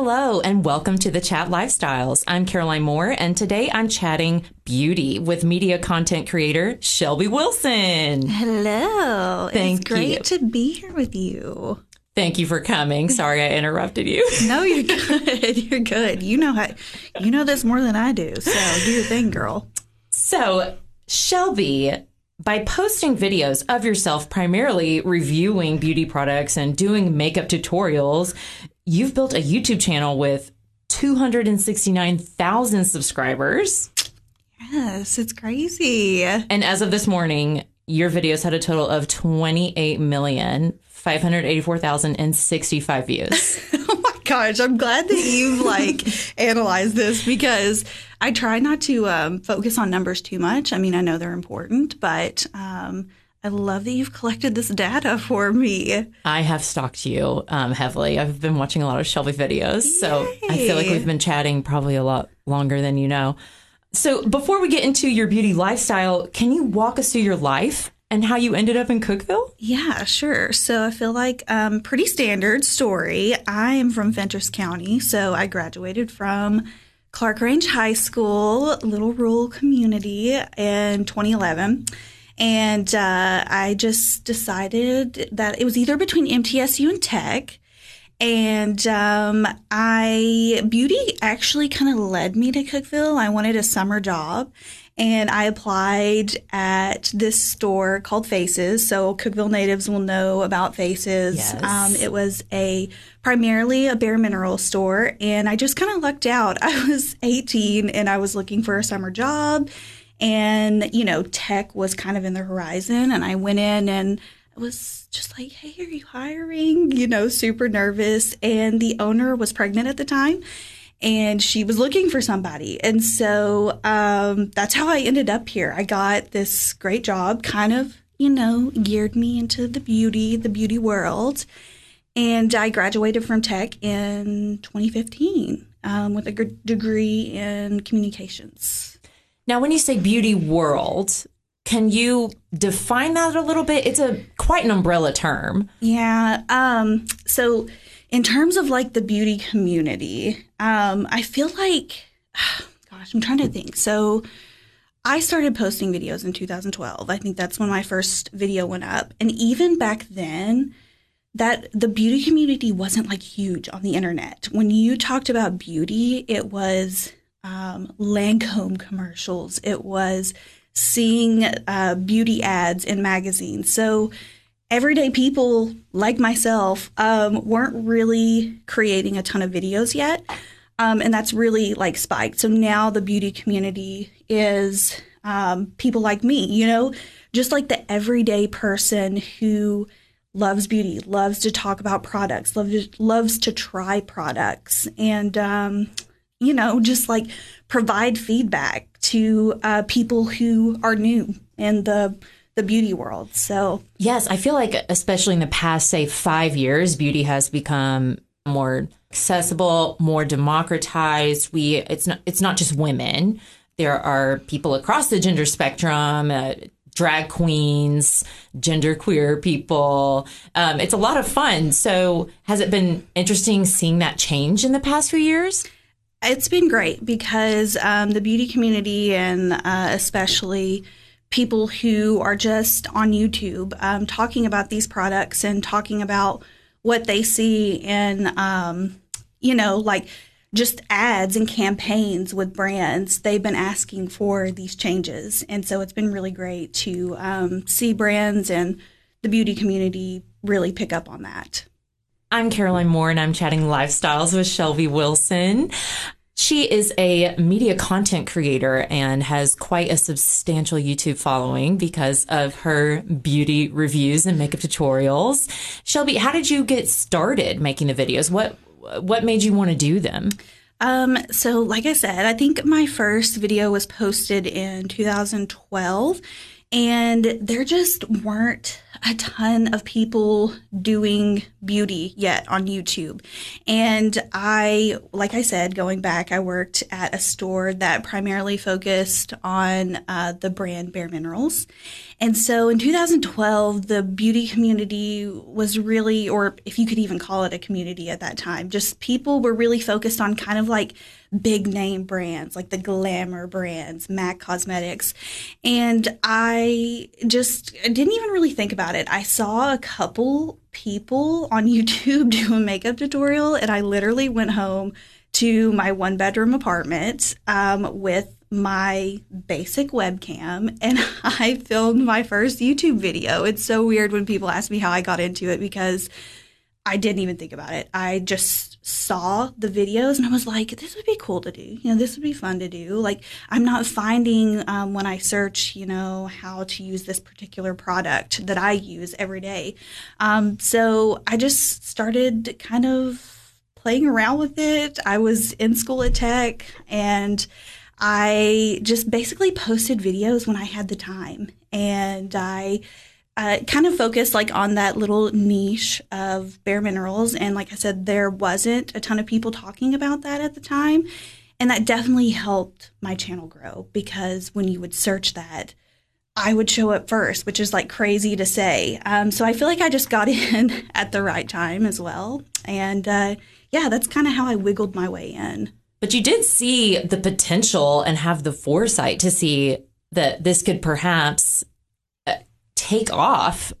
Hello and welcome to the Chat Lifestyles. I'm Caroline Moore and today I'm chatting beauty with media content creator Shelbey Wilson. Hello. Thank it's great you. to be here with you. Thank you for coming. Sorry I interrupted you. No, you're good. You're good. You know how you know this more than I do. So do your thing, girl. So, Shelbey, by posting videos of yourself primarily reviewing beauty products and doing makeup tutorials, you've built a YouTube channel with 269,000 subscribers. Yes, it's crazy. And as of this morning, your videos had a total of 28 million. 584,065 views. Oh my gosh, I'm glad that you've like analyzed this because I try not to um, focus on numbers too much. I mean, I know they're important, but um, I love that you've collected this data for me. I have stalked you um, heavily. I've been watching a lot of Shelbey videos, so I feel like we've been chatting probably a lot longer than you know. So before we get into your beauty lifestyle, can you walk us through your life and how you ended up in Cookeville? Yeah, sure. So I feel like um, pretty standard story. I am from Fentress County, so I graduated from Clarkrange High School, little rural community, in 2011. And uh, I just decided that it was either between MTSU and Tech. And um, I beauty actually kind of led me to Cookeville. I wanted a summer job, and I applied at this store called Faces. So Cookeville natives will know about Faces. Yes. Um, it was a primarily a bare mineral store, and I just kind of lucked out. I was 18 and I was looking for a summer job, and you know, tech was kind of in the horizon, and I went in and was just like, "Hey, are you hiring?" You know, super nervous, and the owner was pregnant at the time and she was looking for somebody. And so um, that's how I ended up here. I got this great job, kind of, you know, geared me into the beauty, the beauty world. And I graduated from tech in 2015 um, with a degree in communications. Now, when you say beauty world, can you define that a little bit? It's a quite an umbrella term. Yeah. Um, so, in terms of like the beauty community, um, I feel like, gosh, I'm trying to think. So, I started posting videos in 2012. I think that's when my first video went up. And even back then, that the beauty community wasn't like huge on the internet. When you talked about beauty, it was um, Lancome commercials. It was seeing uh, beauty ads in magazines. So everyday people like myself um, weren't really creating a ton of videos yet. Um, and that's really like spiked. So now the beauty community is um, people like me, you know, just like the everyday person who loves beauty, loves to talk about products, loves loves to try products, and um, you know, just like provide feedback to uh, people who are new in the the beauty world. So Yes, I feel like especially in the past, say five years, beauty has become more accessible, more democratized. We it's not it's not just women. There are people across the gender spectrum. Uh, drag queens, gender queer people. Um, it's a lot of fun. So, has it been interesting seeing that change in the past few years? It's been great because um, the beauty community and uh, especially people who are just on YouTube um, talking about these products and talking about what they see in, um, you know, like just ads and campaigns with brands. They've been asking for these changes. And so it's been really great to um, see brands and the beauty community really pick up on that. I'm Caroline Moore and I'm chatting lifestyles with Shelbey Wilson. She is a media content creator and has quite a substantial YouTube following because of her beauty reviews and makeup tutorials. Shelbey, how did you get started making the videos? What what made you want to do them? Um, so like I said, I think my first video was posted in 2012 And there just weren't a ton of people doing beauty yet on YouTube. And I, like I said, going back, I worked at a store that primarily focused on uh, the brand Bare Minerals. And so in 2012, the beauty community was really, or if you could even call it a community at that time, just people were really focused on kind of like big name brands, like the glamour brands, MAC Cosmetics. And I just didn't even really think about it. I saw a couple people on YouTube do a makeup tutorial, and I literally went home to my one bedroom apartment um, with my basic webcam and I filmed my first YouTube video. It's so weird when people ask me how I got into it because I didn't even think about it. I just saw the videos and I was like, this would be cool to do. You know, this would be fun to do. Like, I'm not finding um, when I search, you know, how to use this particular product that I use every day. Um, so I just started kind of playing around with it. I was in school at tech and I just basically posted videos when I had the time. And I uh, kind of focused like on that little niche of bare minerals. And like I said, there wasn't a ton of people talking about that at the time. And that definitely helped my channel grow because when you would search that, I would show up first, which is like crazy to say. Um, so I feel like I just got in at the right time as well. And uh, yeah, that's kind of how I wiggled my way in. But you did see the potential and have the foresight to see that this could perhaps take off.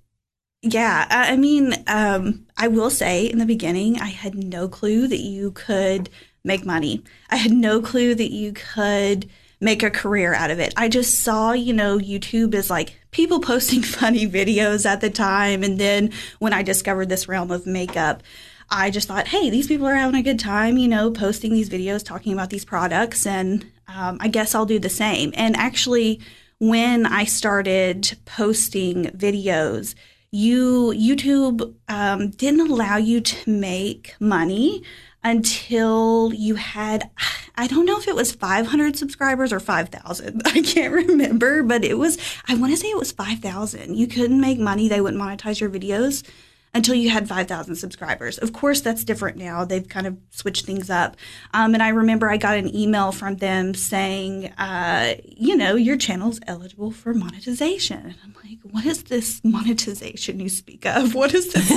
Yeah, I mean, um, I will say in the beginning, I had no clue that you could make money. I had no clue that you could make a career out of it. I just saw, you know, YouTube as like people posting funny videos at the time. And then when I discovered this realm of makeup, I just thought, hey, these people are having a good time, you know, posting these videos, talking about these products, and um, I guess I'll do the same. And actually, when I started posting videos, you YouTube um, didn't allow you to make money until you had I don't know if it was 500 subscribers or 5,000. I can't remember, but it was I want to say it was 5,000. You couldn't make money, they wouldn't monetize your videos until you had 5,000 subscribers. Of course, that's different now. They've kind of switched things up. Um, and I remember I got an email from them saying, uh, you know, your channel's eligible for monetization. And I'm like, what is this monetization you speak of? What is this?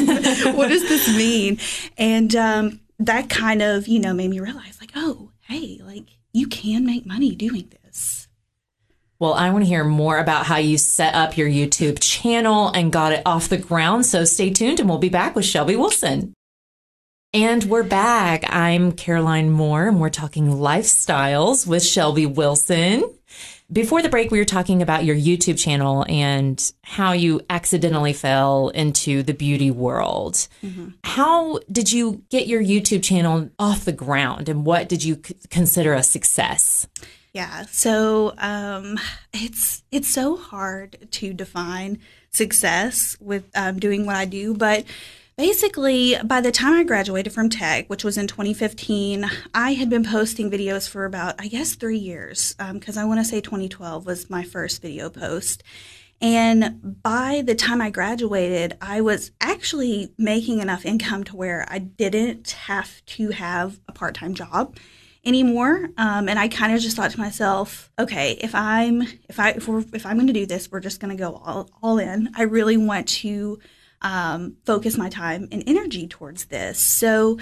what does this mean? And um, that kind of, you know, made me realize, like, oh, hey, like you can make money doing this. Well, I want to hear more about how you set up your YouTube channel and got it off the ground. So stay tuned and we'll be back with Shelbey Wilson. And we're back. I'm Caroline Moore and we're talking lifestyles with Shelbey Wilson. Before the break, we were talking about your YouTube channel and how you accidentally fell into the beauty world. Mm-hmm. How did you get your YouTube channel off the ground and what did you c- consider a success? Yeah. So um, it's it's so hard to define success with um, doing what I do, but basically by the time I graduated from tech, which was in 2015, I had been posting videos for about I guess three years because um, I want to say 2012 was my first video post. And by the time I graduated, I was actually making enough income to where I didn't have to have a part time job anymore. Um, and I kind of just thought to myself, okay, if I'm if I if, we're, if I'm going to do this, we're just going to go all all in. I really want to um, focus my time and energy towards this. So.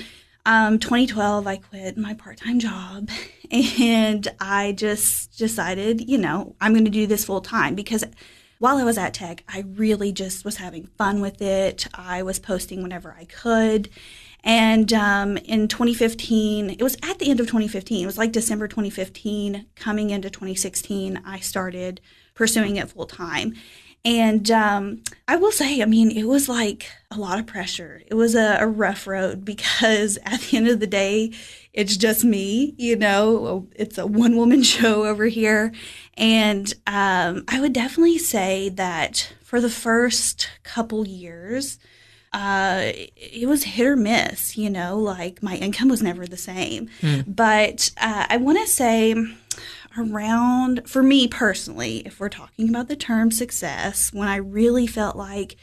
Um, 2012, I quit my part-time job, and I just decided, you know, I'm going to do this full time because while I was at tech, I really just was having fun with it. I was posting whenever I could. And um, in 2015, it was at the end of 2015, it was like December 2015, coming into 2016, I started pursuing it full time. And um, I will say, I mean, it was like a lot of pressure. It was a, a, rough road because at the end of the day, it's just me, you know, it's a one woman show over here. And um, I would definitely say that for the first couple years, uh, it was hit or miss, you know, like my income was never the same. Mm. But uh, I want to say around, for me personally, if we're talking about the term success, when I really felt like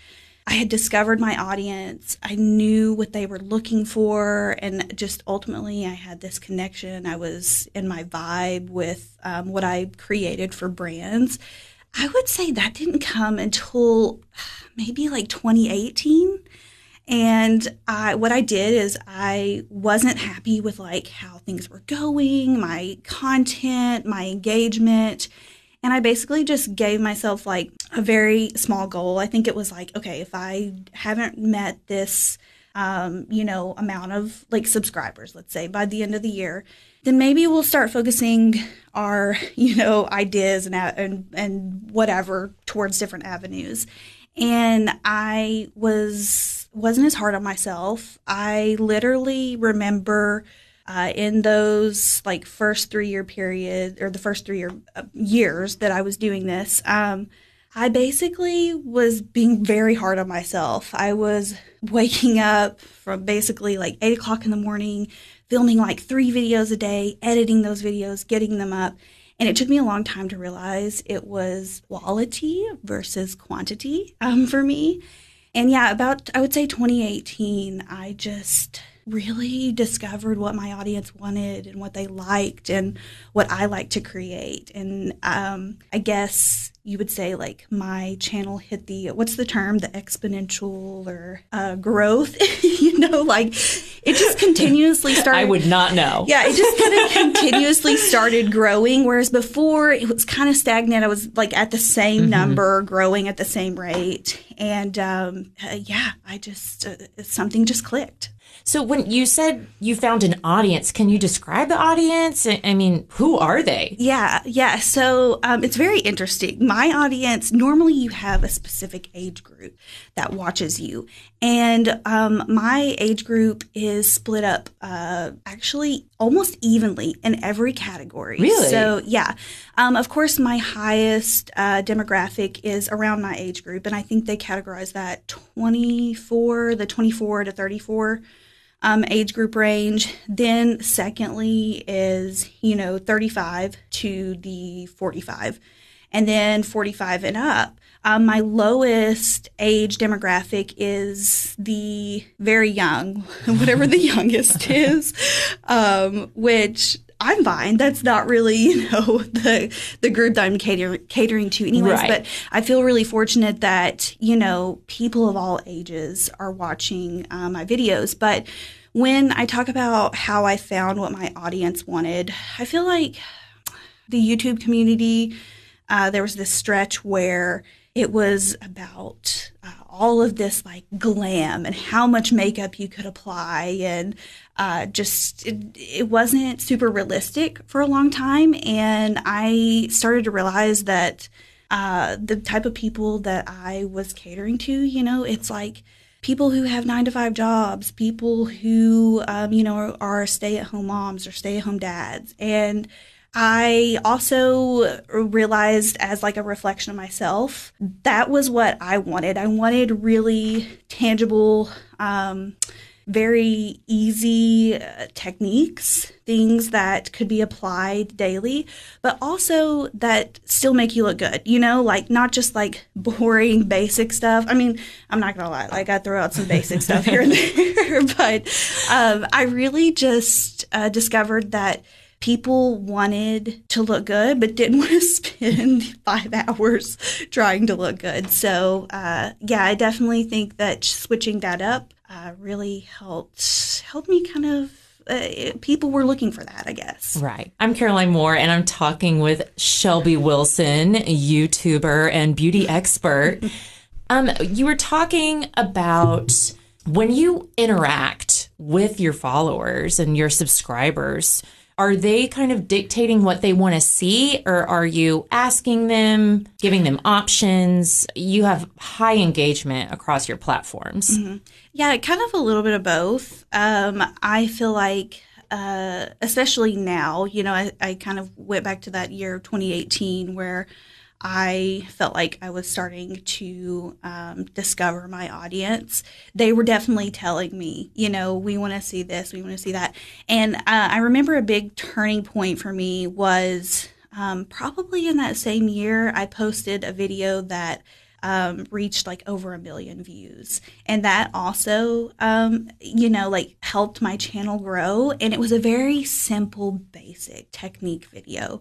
I had discovered my audience, I knew what they were looking for, and just ultimately I had this connection. I was in my vibe with um, what I created for brands. I would say that didn't come until maybe like 2018 and I, what I did is I wasn't happy with like how things were going, my content, my engagement. And I basically just gave myself like a very small goal. I think it was like, okay, if I haven't met this, um, you know, amount of like subscribers, let's say by the end of the year, then maybe we'll start focusing our, you know, ideas and, and, and whatever towards different avenues. And I was wasn't as hard on myself. I literally remember uh, in those like first three year period or the first three year uh, years that I was doing this, um, I basically was being very hard on myself. I was waking up from basically like eight o'clock in the morning, filming like three videos a day, editing those videos, getting them up. And it took me a long time to realize it was quality versus quantity um, for me. And yeah, about, I would say 2018, I just really discovered what my audience wanted and what they liked and what I like to create. And um, I guess you would say like my channel hit the what's the term? The exponential or uh, growth? You know like it just continuously started i would not know. Yeah it just kind of continuously started growing whereas before it was kind of stagnant. I was like at the same mm-hmm. number growing at the same rate. And um, uh, yeah i just uh, something just clicked so when you said you found an audience, can you describe the audience? I mean, who are they? Yeah, yeah. So um, it's very interesting. My audience, normally you have a specific age group that watches you. And um, my age group is split up uh, actually almost evenly in every category. Really? So, yeah. Um, of course, my highest uh, demographic is around my age group. And I think they categorize that 24, the 24 to 34 um, age group range. Then, secondly, is you know 35 to the 45, and then 45 and up. Um, my lowest age demographic is the very young, whatever the youngest is, um, which I'm fine. That's not really, you know, the the group that I'm cater- catering to anyways. Right. But I feel really fortunate that, you know, people of all ages are watching uh, my videos. But when I talk about how I found what my audience wanted, I feel like the YouTube community, uh, there was this stretch where it was about uh, all of this like glam and how much makeup you could apply and uh, just it, it, wasn't super realistic for a long time. And i started to realize that uh, the type of people that i was catering to you know it's like people who have nine to five jobs people who um, you know are, are stay-at-home moms or stay-at-home dads. And I also realized as like a reflection of myself, that was what I wanted. I wanted really tangible, um, very easy uh, techniques, things that could be applied daily, but also that still make you look good, you know, like not just like boring basic stuff. I mean, I'm not gonna lie, like I throw out some basic stuff here and there, but um, I really just uh, discovered that people wanted to look good but didn't want to spend five hours trying to look good. So, uh, yeah, I definitely think that switching that up uh, really helped helped me kind of. Uh, people were looking for that, I guess. Right. I'm Caroline Moore, and I'm talking with Shelbey Wilson, YouTuber and beauty expert. um, you were talking about when you interact with your followers and your subscribers are they kind of dictating what they want to see or are you asking them giving them options? You have high engagement across your platforms. Mm-hmm. yeah kind of a little bit of both. Um, i feel like uh, especially now you know I, I kind of went back to that year 2018 where I felt like I was starting to um, discover my audience. They were definitely telling me, you know, we want to see this, we want to see that. And uh, I remember a big turning point for me was um, probably in that same year, I posted a video that um, reached like over a million views. And that also, um, you know, like helped my channel grow. And it was a very simple, basic technique video.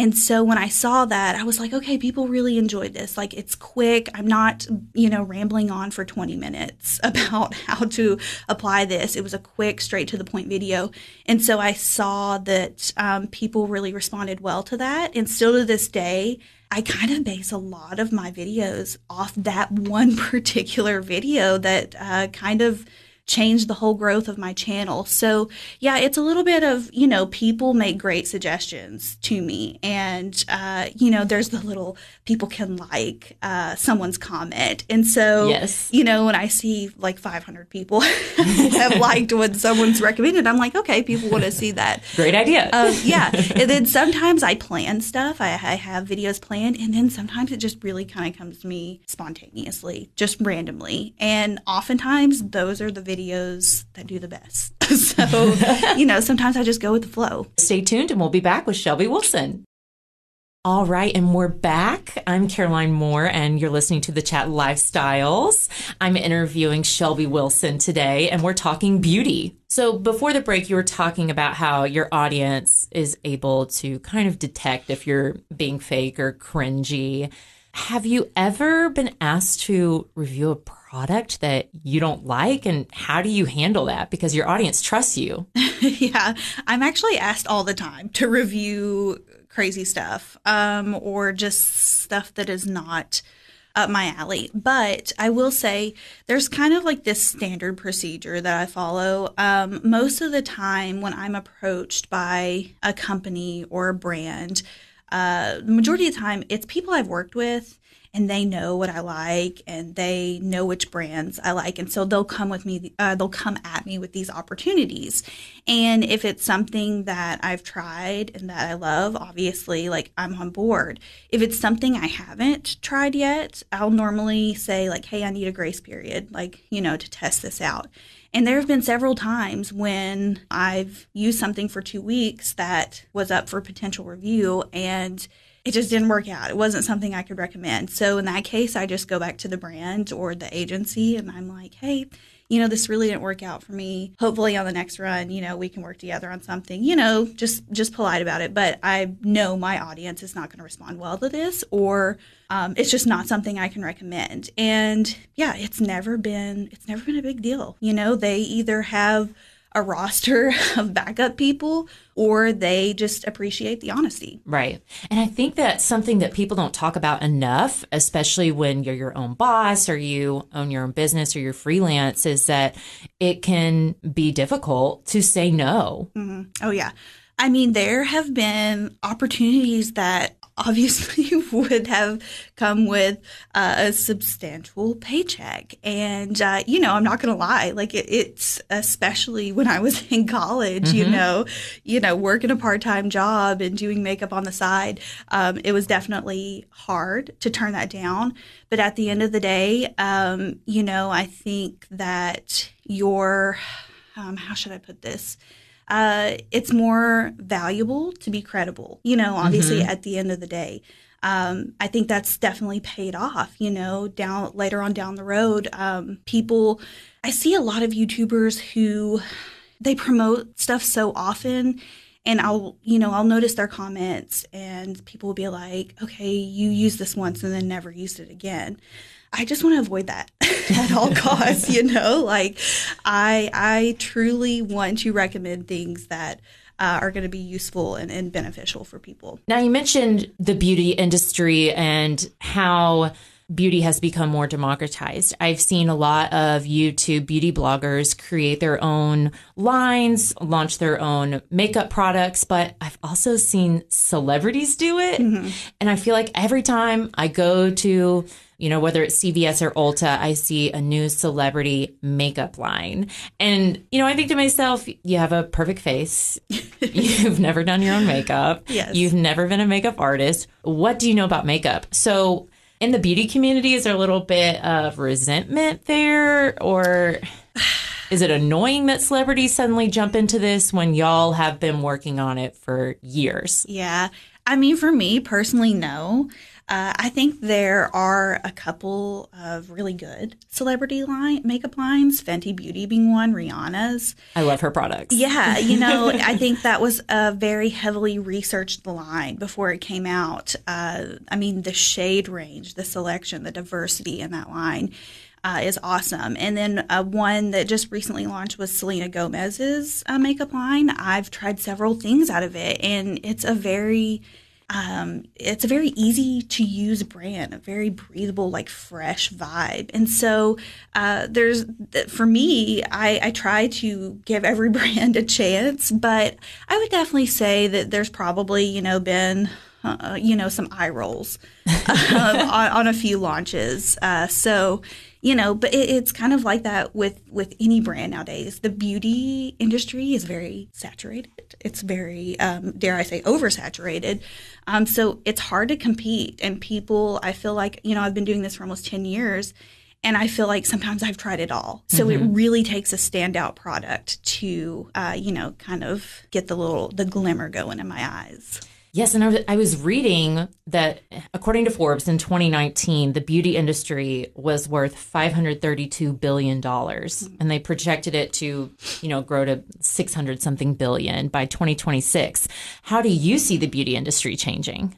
And so when I saw that, I was like, okay, people really enjoyed this. Like it's quick. I'm not, you know, rambling on for 20 minutes about how to apply this. It was a quick, straight to the point video. And so I saw that um, people really responded well to that. And still to this day, I kind of base a lot of my videos off that one particular video that uh, kind of changed the whole growth of my channel. So, yeah, it's a little bit of, you know, people make great suggestions to me. And, uh, you know, there's the little people can like uh, someone's comment. And so, yes. you know, when I see like 500 people have liked what someone's recommended, I'm like, okay, people want to see that. Great idea. Um, yeah. and then sometimes I plan stuff, I, I have videos planned. And then sometimes it just really kind of comes to me spontaneously, just randomly. And oftentimes those are the videos videos that do the best. so, you know, sometimes I just go with the flow. Stay tuned and we'll be back with Shelbey Wilson. All right, and we're back. I'm Caroline Moore, and you're listening to the Chat Lifestyles. I'm interviewing Shelbey Wilson today, and we're talking beauty. So, before the break, you were talking about how your audience is able to kind of detect if you're being fake or cringy. Have you ever been asked to review a product that you don't like and how do you handle that? Because your audience trusts you. Yeah i'm actually asked all the time to review crazy stuff um, or just stuff that is not up my alley. But i will say there's kind of like this standard procedure that i follow. Um, most of the time when i'm approached by a company or a brand uh, the majority of the time it's people i've worked with and they know what I like and they know which brands I like. And so they'll come with me, uh, they'll come at me with these opportunities. And if it's something that I've tried and that I love, obviously, like I'm on board. If it's something I haven't tried yet, I'll normally say, like, hey, I need a grace period, like, you know, to test this out. And there have been several times when I've used something for two weeks that was up for potential review and it just didn't work out. It wasn't something I could recommend. So in that case, I just go back to the brand or the agency and I'm like, hey, you know, this really didn't work out for me. Hopefully on the next run, you know, we can work together on something, you know, just just polite about it. But I know my audience is not going to respond well to this or um, it's just not something I can recommend. And yeah, it's never been it's never been a big deal. You know, they either have a roster of backup people or they just appreciate the honesty. Right. And I think that's something that people don't talk about enough, especially when you're your own boss or you own your own business or you're freelance, is that it can be difficult to say no. Mm-hmm. Oh, yeah. I mean, there have been opportunities that obviously would have come with uh, a substantial paycheck. And, uh, you know, I'm not going to lie, like it, it's especially when I was in college, mm-hmm. you know, you know, working a part-time job and doing makeup on the side. Um, it was definitely hard to turn that down. But at the end of the day, um, you know, I think that your, um, how should I put this? Uh, it's more valuable to be credible. You know, obviously, mm-hmm. at the end of the day. Um, I think that's definitely paid off. You know, down later on down the road, um, people. I see a lot of YouTubers who they promote stuff so often and I'll, you know, I'll notice their comments and people will be like, okay, you used this once and then never used it again. I just want to avoid that at all costs, you know? Like I I truly want to recommend things that uh, are going to be useful and, and beneficial for people. Now, you mentioned the beauty industry and how beauty has become more democratized. I've seen a lot of YouTube beauty bloggers create their own lines, launch their own makeup products, but I've also seen celebrities do it. Mm-hmm. And I feel like every time I go to you know, whether it's CVS or Ulta, I see a new celebrity makeup line. And, you know, I think to myself, you have a perfect face. You've never done your own makeup. Yes. You've never been a makeup artist. What do you know about makeup? So, in the beauty community, is there a little bit of resentment there? Or is it annoying that celebrities suddenly jump into this when y'all have been working on it for years? Yeah. I mean, for me personally, no. Uh, I think there are a couple of really good celebrity line makeup lines, Fenty Beauty being one, Rihanna's. I love her products. Yeah, you know, I think that was a very heavily researched line before it came out. Uh, I mean, the shade range, the selection, the diversity in that line. Uh, is awesome. And then uh, one that just recently launched was Selena Gomez's uh, makeup line. I've tried several things out of it, and it's a very um, it's a very easy to use brand, a very breathable, like fresh vibe. And so uh, there's, for me, I, I try to give every brand a chance, but I would definitely say that there's probably, you know, been, uh, you know, some eye rolls um, on, on, a few launches. Uh, so, you know but it, it's kind of like that with with any brand nowadays the beauty industry is very saturated it's very um, dare i say oversaturated um, so it's hard to compete and people i feel like you know i've been doing this for almost 10 years and I feel like sometimes I've tried it all. So mm-hmm. it really takes a standout product to, uh, you know, kind of get the little the glimmer going in my eyes. Yes, and I was, reading that according to Forbes in 2019, the beauty industry was worth 532 billion dollars, and they projected it to, you know, grow to 600 something billion by 2026. How do you see the beauty industry changing?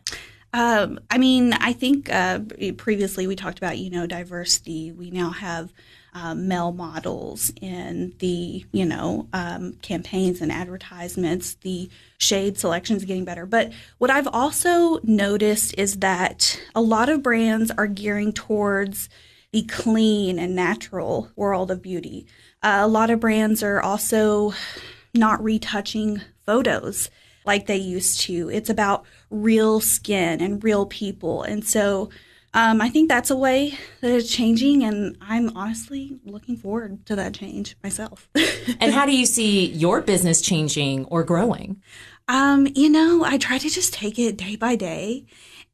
Um, I mean, I think uh, previously we talked about, you know, diversity. We now have um, male models in the you know um, campaigns and advertisements. The shade selection is getting better. But what I've also noticed is that a lot of brands are gearing towards the clean and natural world of beauty. Uh, a lot of brands are also not retouching photos like they used to. It's about real skin and real people. And so um, I think that's a way that it's changing, and I'm honestly looking forward to that change myself. and how do you see your business changing or growing? Um, you know, I try to just take it day by day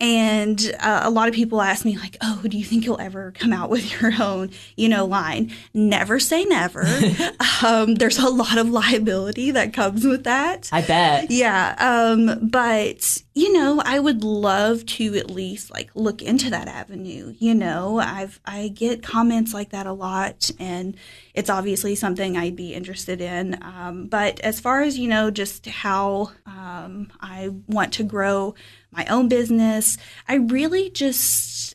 and uh, a lot of people ask me, like, oh, do you think you'll ever come out with your own, you know, line? Never say never. um, there's a lot of liability that comes with that. I bet. Yeah. Um, but, you know, I would love to at least like look into that avenue. You know, I've, I get comments like that a lot and it's obviously something I'd be interested in. Um, but as far as, you know, just how um, I want to grow my own business. I really just,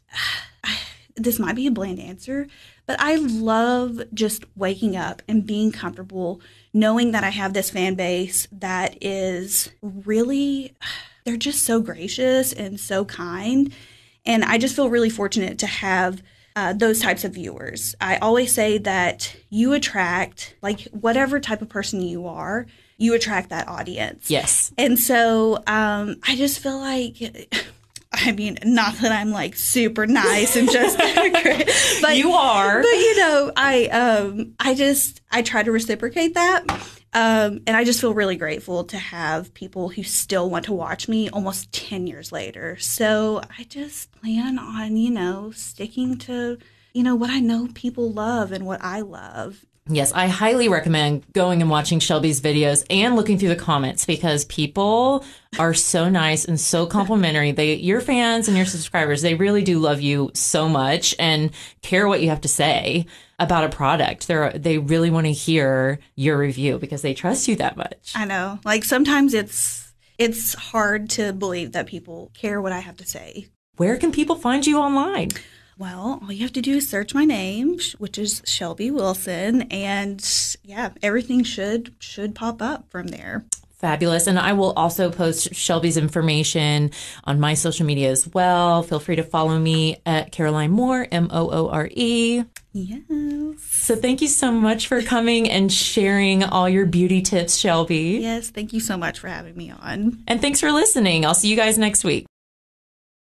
this might be a bland answer, but I love just waking up and being comfortable knowing that I have this fan base that is really, they're just so gracious and so kind. And I just feel really fortunate to have uh, those types of viewers. I always say that you attract, like, whatever type of person you are, you attract that audience. Yes. And so um, I just feel like. I mean, not that I'm like super nice and just but you are. But you know, I um I just I try to reciprocate that. Um, and I just feel really grateful to have people who still want to watch me almost 10 years later. So I just plan on, you know, sticking to, you know, what I know people love and what I love. Yes, I highly recommend going and watching Shelbey's videos and looking through the comments because people are so nice and so complimentary. They your fans and your subscribers, they really do love you so much and care what you have to say about a product. They they really want to hear your review because they trust you that much. I know. Like sometimes it's it's hard to believe that people care what I have to say. Where can people find you online? Well, all you have to do is search my name, which is Shelbey Wilson, and yeah, everything should should pop up from there. Fabulous. And I will also post Shelbey's information on my social media as well. Feel free to follow me at Caroline Moore, M O O R E. Yes. So thank you so much for coming and sharing all your beauty tips, Shelbey. Yes, thank you so much for having me on. And thanks for listening. I'll see you guys next week.